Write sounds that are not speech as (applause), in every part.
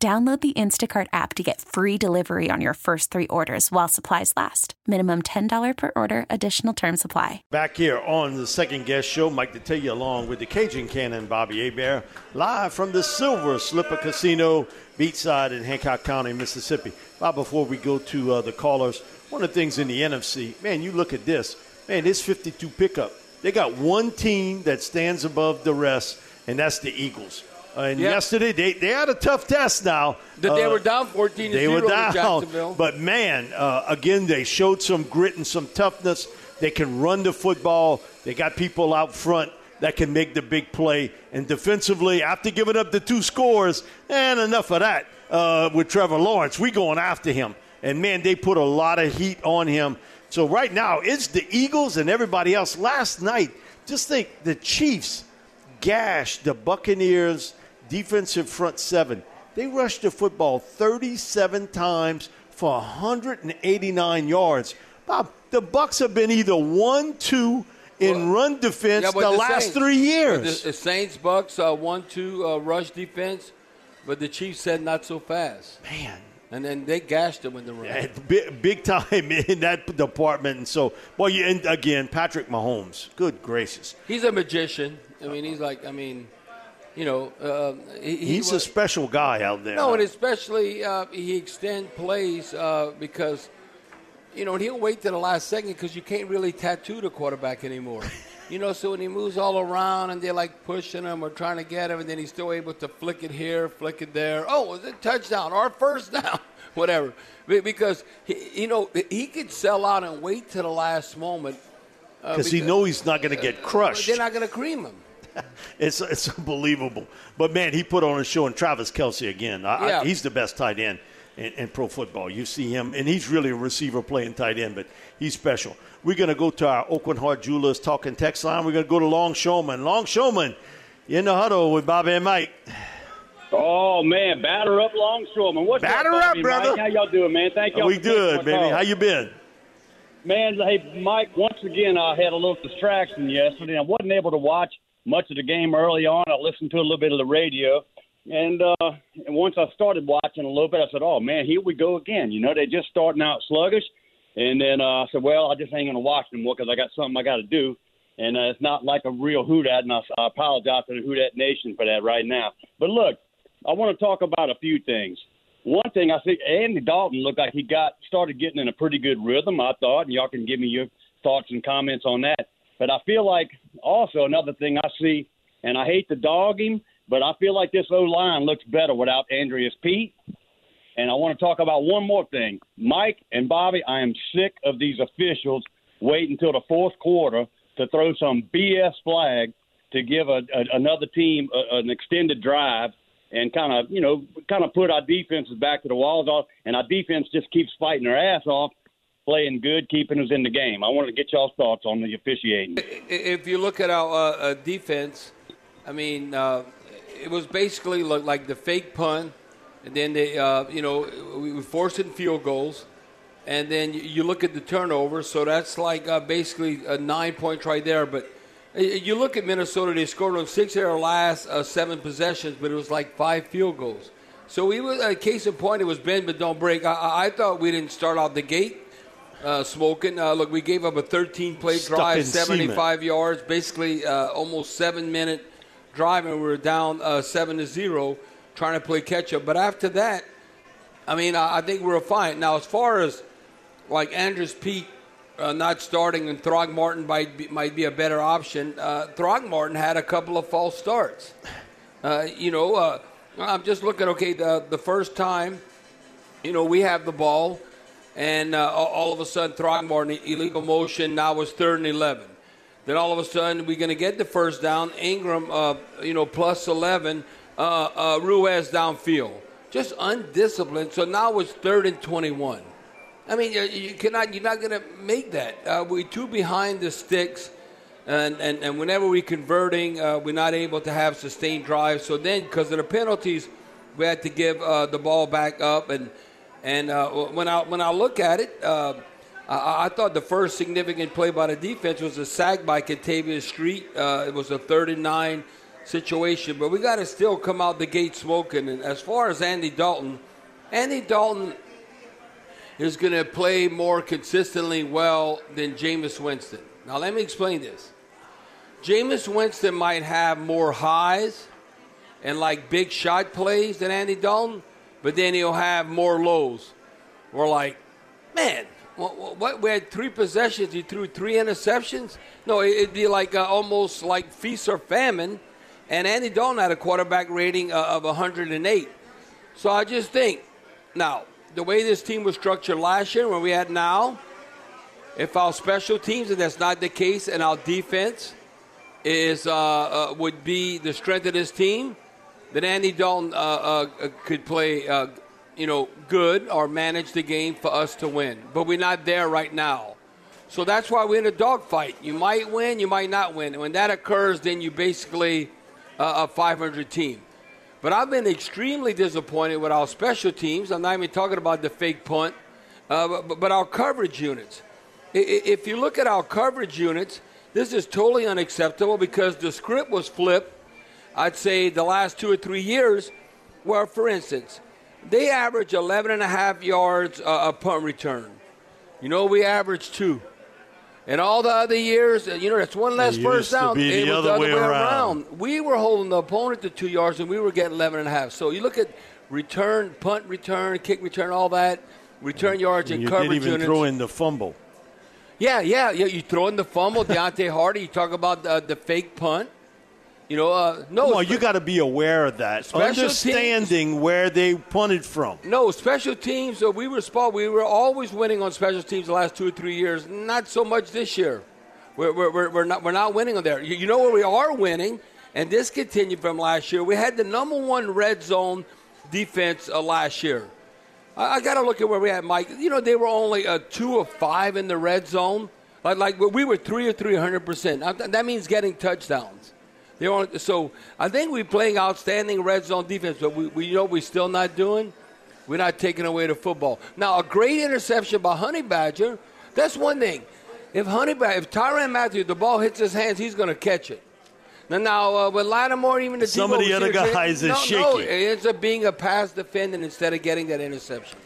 Download the Instacart app to get free delivery on your first three orders while supplies last. Minimum $10 per order, additional term supply. Back here on the second guess show, Mike Detillier along with the Cajun Cannon Bobby Hebert, live from the Silver Slipper Casino, beachside in Hancock County, Mississippi. Bob, before we go to uh, the callers, one of the things in the NFC, man, you look at this, man, this 52 pickup. They got one team that stands above the rest, and that's the Eagles. And Yep. yesterday, they, they had a tough test now. That they Uh, were down 14 to they 0 were down. Jacksonville. But man, uh, again, they showed some grit and some toughness. They can run the football. They got people out front that can make the big play. And defensively, after giving up the two scores, and enough of that uh, with Trevor Lawrence, we going after him. And man, they put a lot of heat on him. So right now, it's the Eagles and everybody else. Last night, just think the Chiefs gashed the Buccaneers defensive front seven. They rushed the football 37 times for 189 yards. Bob, the Bucks have been either one, two in run defense Yeah, the, but last Saints- three years. The, the Saints Bucks uh, one two uh, rush defense, but the Chiefs said not so fast. Man. And then they gashed them in the run. Yeah, big, big time (laughs) in that department. And so, well, you, and again, Patrick Mahomes. Good gracious. He's a magician. I mean, he's like, I mean, you know, uh, he, he He's a special guy out there. No, and especially uh, he extend plays uh, because, you know, and he'll wait to the last second because you can't really tattoo the quarterback anymore. (laughs) you know, so when he moves all around and they're like pushing him or trying to get him, and then he's still able to flick it here, flick it there. Oh, it's a touchdown or first down, (laughs) whatever. Because he, you know he could sell out and wait to the last moment uh, because he knows he's not going to get crushed. They're not going to cream him. (laughs) It's it's unbelievable. But man, he put on a show. And Travis Kelce again. I, I, Yeah. he's the best tight end in, in pro football. You see him, and he's really a receiver playing tight end, but he's special. We're going to go to our Aucoin Hart Jewelers talking text line. We're going to go to Long Showman. Long Showman, in the huddle with Bobby and Mike. Oh man, batter up, longshoreman. What's Batter up, up, Bobby, brother. Mike? How y'all doing, man? Thank y'all. we for good, my baby. call. How you been? Man, hey, Mike. Once again, I had a little distraction yesterday. I wasn't able to watch much of the game early on. I listened to a little bit of the radio, and uh, and once I started watching a little bit, I said, "Oh man, here we go again." You know, they're just starting out sluggish, and then uh, I said, "Well, I just ain't gonna watch them more because I got something I got to do." And uh, it's not like a real Who Dat, and I, I apologize to the Who Dat nation for that right now. But look, I want to talk about a few things. One thing I think Andy Dalton looked like he got started getting in a pretty good rhythm. I thought, and y'all can give me your thoughts and comments on that. But I feel like also another thing I see, and I hate to dog him, but I feel like this O line looks better without Andrus Peat. And I want to talk about one more thing, Mike and Bobby. I am sick of these officials waiting until the fourth quarter to throw some BS flag to give a, a, another team a, an extended drive and kind of you know kind of put our defenses back to the walls off, and our defense just keeps fighting their ass off, playing good, keeping us in the game. I wanted to get y'all's thoughts on the officiating. if you look at our uh, uh, defense, I mean, uh, it was basically like the fake punt, and then they, uh, you know, we were forcing field goals, and then you, look at the turnover. So that's like uh, basically uh, nine points right there. But uh, you look at Minnesota; they scored on six of their last seven possessions, but it was like five field goals. So we was a case in point. It was bend but don't break. I, I thought we didn't start out the gate uh, smoking. Uh, look, we gave up a 13 play Stuck drive, in cement. 75 yards, basically uh, almost seven minute drive, and we were down uh, seven to zero, trying to play catch up. But after that, I mean, I, I think we were fine. Now, as far as like Andrus Peat uh, not starting and Throckmorton might be, might be a better option. Uh, Throckmorton had a couple of false starts. Uh, you know, uh, I'm just looking. Okay, the the first time, you know, we have the ball, and uh, all of a sudden Throckmorton illegal motion. Now it's third and eleven. Then all of a sudden we're going to get the first down. Ingram, uh, you know, plus eleven. Uh, uh, Ruiz downfield. just undisciplined. So now it's third and 21. I mean, you, cannot, you're not going to make that. Uh, we're too behind the sticks. And, and, and whenever we're converting, uh, we're not able to have sustained drives. So then, because of the penalties, we had to give the ball back up. And and uh, when I when I look at it, uh, I, I, thought the first significant play by the defense was a sack by Kentavius Street. Uh, it was a third and nine situation, but we got to still come out the gate smoking. And as far as Andy Dalton, Andy Dalton is going to play more consistently well than Jameis Winston. Now, let me explain this. Jameis Winston might have more highs and like big shot plays than Andy Dalton, but then he'll have more lows. We're like, man, what, what, we had three possessions. He threw three interceptions. No, it'd be like uh, almost like feast or famine. And Andy Dalton had a quarterback rating uh, of 108. So I just think, now, the way this team was structured last year, where we had now, if our special teams, and that's not the case, and our defense is uh, uh, would be the strength of this team, then Andy Dalton uh, uh, uh could play, uh, you know, good or manage the game for us to win. But we're not there right now. So that's why we're in a dogfight. You might win, you might not win. And when that occurs, then you basically a 500 team. But I've been extremely disappointed with our special teams. I'm not even talking about the fake punt, but, but our coverage units. If you look at our coverage units, this is totally unacceptable because the script was flipped, I'd say, the last two or three years, where, for instance, they average 11 and a half yards uh, a punt return. You know, we average two. And all the other years, uh, you know, that's one less it first down. it was the other way, way around. around. We were holding the opponent to two yards, and we were getting 11 and a half. So you look at return, punt return, kick return, all that, return yards and, and coverage You didn't even units. throw in the fumble. Yeah, yeah, yeah. You throw in the fumble, Deonte Harty. You talk about the, the fake punt. You know, uh, no. Well, you got to be aware of that. Understanding teams, where they punted from. No, special teams. Uh, we were spot. We were always winning on special teams the last two or three years. Not so much this year. We're, we're, we're not we're not winning on there. You, you know where we are winning, and this continued from last year. We had the number one red zone defense uh, last year. I, I got to look at where we had Mike. You know, they were only a two of five in the red zone. Like, like we were three or three hundred percent. That means getting touchdowns. They are so I think we're playing outstanding red zone defense, but we, we you know we're still not doing. We're not taking away the football. Now a great interception by Honey Badger. That's one thing. If Honey Badger, if Tyrann Mathieu, the ball hits his hands, he's going to catch it. Now, now uh, with Lattimore, even the some of the other guys is no, shaky. No, it ends up being a pass defendant instead of getting that interception.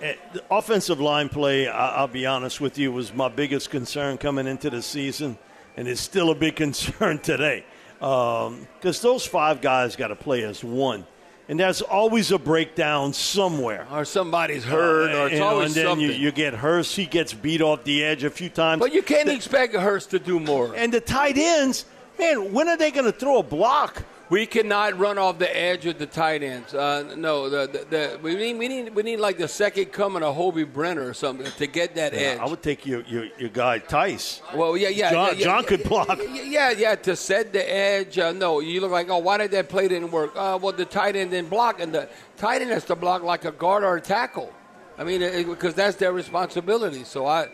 Uh, the offensive line play, I'll be honest with you, was my biggest concern coming into the season, and it's still a big (laughs) concern today because um, those five guys got to play as one. And there's always a breakdown somewhere. Or somebody's hurt, uh, or it's always and then something. You, you, get Hurst. He gets beat off the edge a few times. But you can't the, expect Hurst to do more. And the tight ends, man, when are they going to throw a block? We cannot run off the edge with the tight ends. Uh, no, the, the, the, we need we need we need like the second coming of Hoby Brenner or something to get that yeah, edge. I would take your, your, your guy Tice. Well, yeah, yeah, John, yeah, yeah John could block. Yeah, yeah, to set the edge. Uh, no, you look like oh, why did that play didn't work? Uh, well, the tight end didn't block, and the tight end has to block like a guard or a tackle. I mean, because that's their responsibility. So I.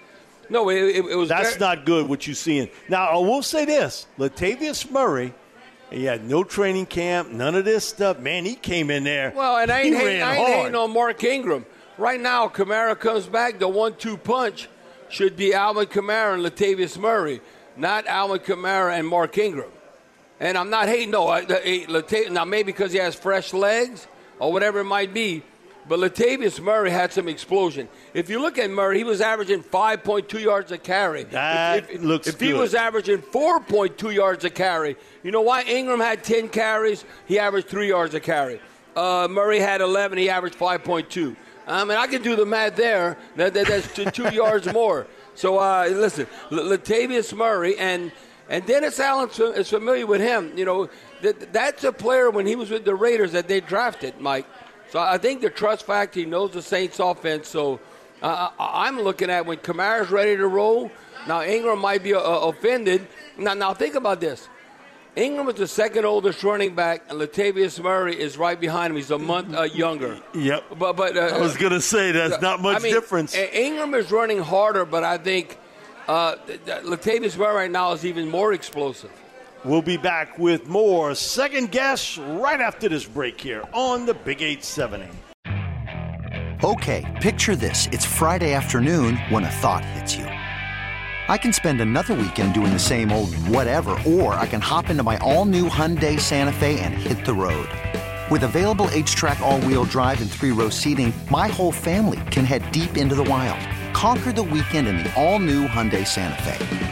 No, it, it, it was. That's very- not good. What you're seeing now? I will say this: Latavius Murray he had no training camp, none of this stuff. Man, he came in there. Well, and I ain't, hating, I ain't hating on Mark Ingram. Right now, Kamara comes back. The one-two punch should be Alvin Kamara and Latavius Murray, not Alvin Kamara and Mark Ingram. And I'm not hating. No, eh, now maybe because he has fresh legs or whatever it might be. But Latavius Murray had some explosion. If you look at Murray, he was averaging 5.2 yards a carry. That if, if, looks If good. he was averaging 4.2 yards a carry, you know why Ingram had 10 carries? He averaged 3 yards a carry. Uh, Murray had 11. He averaged 5.2. I mean, I can do the math there. That, that, that's two, two (laughs) yards more. So, uh, listen, Latavius Murray and and Dennis Allen is familiar with him. You know, that, that's a player when he was with the Raiders that they drafted, Mike. So I think the trust factor, he knows the Saints offense. So uh, I'm looking at when Kamara's ready to roll. Now Ingram might be uh, offended. Now, now think about this. Ingram is the second oldest running back, and Latavius Murray is right behind him. He's a month uh, younger. Yep. But but uh, I was going to say that's not much I mean, difference. Ingram is running harder, but I think uh, Latavius Murray right now is even more explosive. We'll be back with more second guess right after this break here on the Big 870. Okay, picture this. It's Friday afternoon when a thought hits you. I can spend another weekend doing the same old whatever, or I can hop into my all new Hyundai Santa Fe and hit the road. With available HTRAC, all wheel drive, and three row seating, my whole family can head deep into the wild. Conquer the weekend in the all new Hyundai Santa Fe.